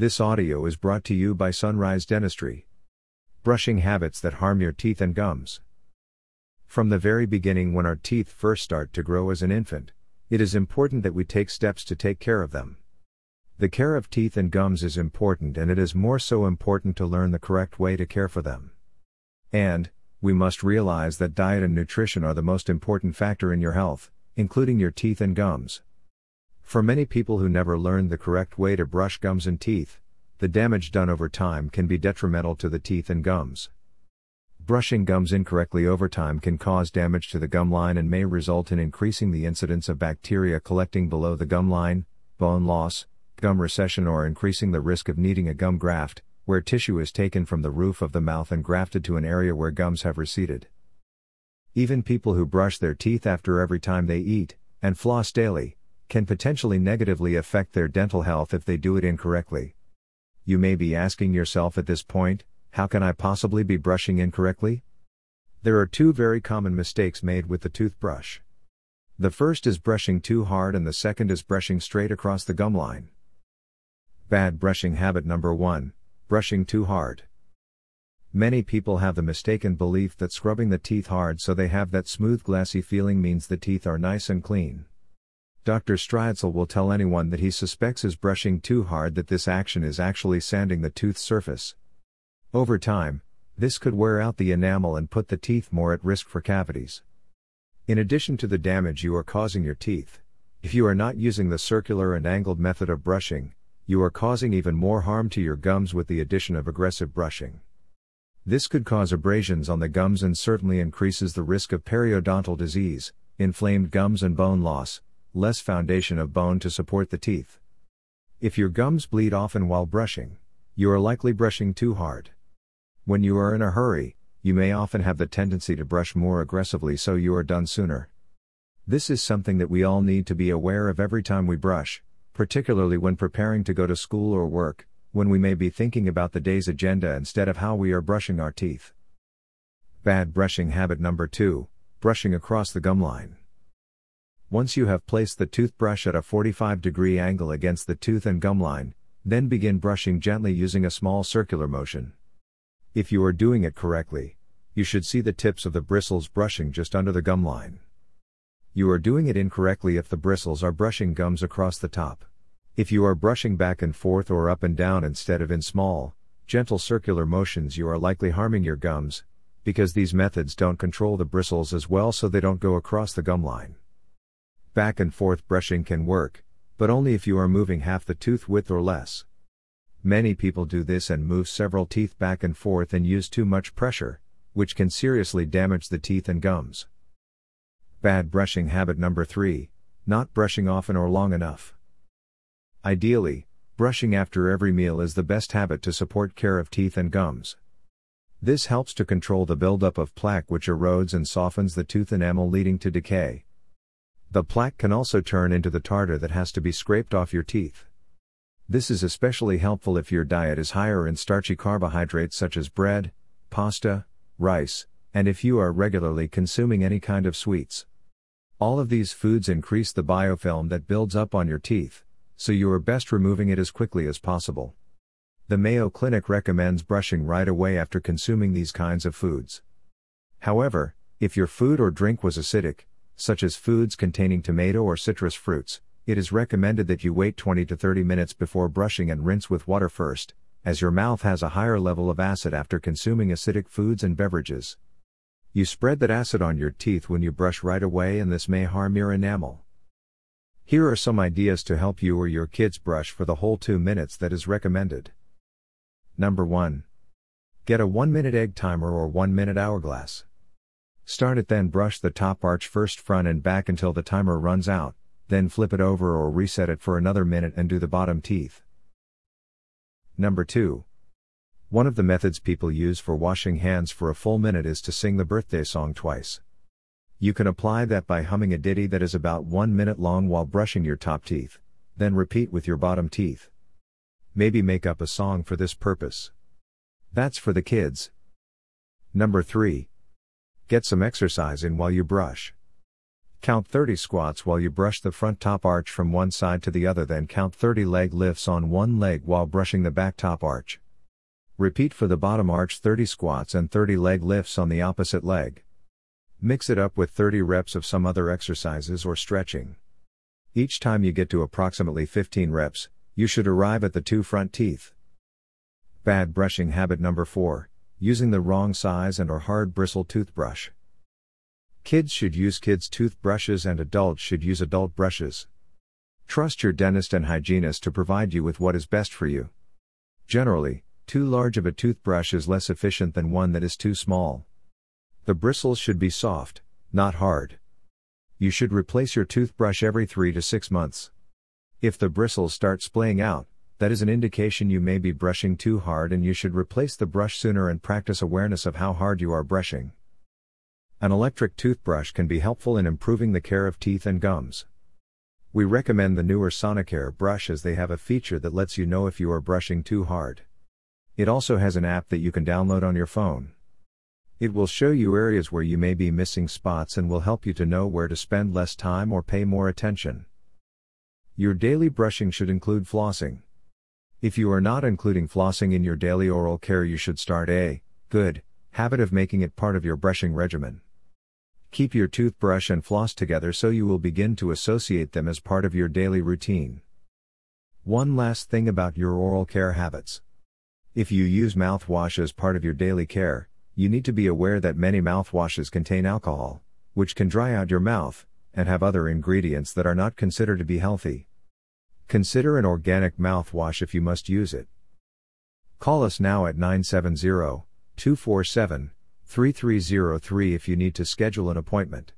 This audio is brought to you by Sunrise Dentistry. Brushing habits that harm your teeth and gums. From the very beginning, when our teeth first start to grow as an infant, it is important that we take steps to take care of them. The care of teeth and gums is important, and it is more so important to learn the correct way to care for them. And, we must realize that diet and nutrition are the most important factor in your health, including your teeth and gums. For many people who never learned the correct way to brush gums and teeth, the damage done over time can be detrimental to the teeth and gums. Brushing gums incorrectly over time can cause damage to the gum line and may result in increasing the incidence of bacteria collecting below the gum line, bone loss, gum recession, or increasing the risk of needing a gum graft, where tissue is taken from the roof of the mouth and grafted to an area where gums have receded. Even people who brush their teeth after every time they eat, and floss daily, can potentially negatively affect their dental health if they do it incorrectly. You may be asking yourself at this point, how can I possibly be brushing incorrectly? There are two very common mistakes made with the toothbrush. The first is brushing too hard, and the second is brushing straight across the gum line. Bad brushing habit number 1 Brushing too hard. Many people have the mistaken belief that scrubbing the teeth hard so they have that smooth, glassy feeling means the teeth are nice and clean. Dr. Streitzel will tell anyone that he suspects is brushing too hard that this action is actually sanding the tooth surface. Over time, this could wear out the enamel and put the teeth more at risk for cavities. In addition to the damage you are causing your teeth, if you are not using the circular and angled method of brushing, you are causing even more harm to your gums with the addition of aggressive brushing. This could cause abrasions on the gums and certainly increases the risk of periodontal disease, inflamed gums, and bone loss, less foundation of bone to support the teeth. If your gums bleed often while brushing, you are likely brushing too hard. When you are in a hurry, you may often have the tendency to brush more aggressively so you are done sooner. This is something that we all need to be aware of every time we brush, particularly when preparing to go to school or work, when we may be thinking about the day's agenda instead of how we are brushing our teeth. Bad brushing habit number 2 brushing across the gum line. Once you have placed the toothbrush at a 45 degree angle against the tooth and gum line, then begin brushing gently using a small circular motion. If you are doing it correctly, you should see the tips of the bristles brushing just under the gum line. You are doing it incorrectly if the bristles are brushing gums across the top. If you are brushing back and forth or up and down instead of in small, gentle circular motions, you are likely harming your gums, because these methods don't control the bristles as well so they don't go across the gum line. Back and forth brushing can work, but only if you are moving half the tooth width or less. Many people do this and move several teeth back and forth and use too much pressure, which can seriously damage the teeth and gums. Bad brushing habit number 3 not brushing often or long enough. Ideally, brushing after every meal is the best habit to support care of teeth and gums. This helps to control the buildup of plaque which erodes and softens the tooth enamel leading to decay. The plaque can also turn into the tartar that has to be scraped off your teeth. This is especially helpful if your diet is higher in starchy carbohydrates such as bread, pasta, rice, and if you are regularly consuming any kind of sweets. All of these foods increase the biofilm that builds up on your teeth, so you are best removing it as quickly as possible. The Mayo Clinic recommends brushing right away after consuming these kinds of foods. However, if your food or drink was acidic, such as foods containing tomato or citrus fruits, it is recommended that you wait 20 to 30 minutes before brushing and rinse with water first, as your mouth has a higher level of acid after consuming acidic foods and beverages. You spread that acid on your teeth when you brush right away, and this may harm your enamel. Here are some ideas to help you or your kids brush for the whole 2 minutes that is recommended. Number 1. Get a 1 minute egg timer or 1 minute hourglass. Start it then brush the top arch first front and back until the timer runs out, then flip it over or reset it for another minute and do the bottom teeth. Number 2. One of the methods people use for washing hands for a full minute is to sing the birthday song twice. You can apply that by humming a ditty that is about one minute long while brushing your top teeth, then repeat with your bottom teeth. Maybe make up a song for this purpose. That's for the kids. Number 3. Get some exercise in while you brush. Count 30 squats while you brush the front top arch from one side to the other, then count 30 leg lifts on one leg while brushing the back top arch. Repeat for the bottom arch 30 squats and 30 leg lifts on the opposite leg. Mix it up with 30 reps of some other exercises or stretching. Each time you get to approximately 15 reps, you should arrive at the two front teeth. Bad brushing habit number 4 using the wrong size and or hard bristle toothbrush. Kids should use kids' toothbrushes and adults should use adult brushes. Trust your dentist and hygienist to provide you with what is best for you. Generally, too large of a toothbrush is less efficient than one that is too small. The bristles should be soft, not hard. You should replace your toothbrush every 3 to 6 months. If the bristles start splaying out, that is an indication you may be brushing too hard and you should replace the brush sooner and practice awareness of how hard you are brushing. An electric toothbrush can be helpful in improving the care of teeth and gums. We recommend the newer Sonicare brush as they have a feature that lets you know if you are brushing too hard. It also has an app that you can download on your phone. It will show you areas where you may be missing spots and will help you to know where to spend less time or pay more attention. Your daily brushing should include flossing. If you are not including flossing in your daily oral care, you should start a good habit of making it part of your brushing regimen. Keep your toothbrush and floss together so you will begin to associate them as part of your daily routine. One last thing about your oral care habits. If you use mouthwash as part of your daily care, you need to be aware that many mouthwashes contain alcohol, which can dry out your mouth, and have other ingredients that are not considered to be healthy. Consider an organic mouthwash if you must use it. Call us now at 970 247 3303 if you need to schedule an appointment.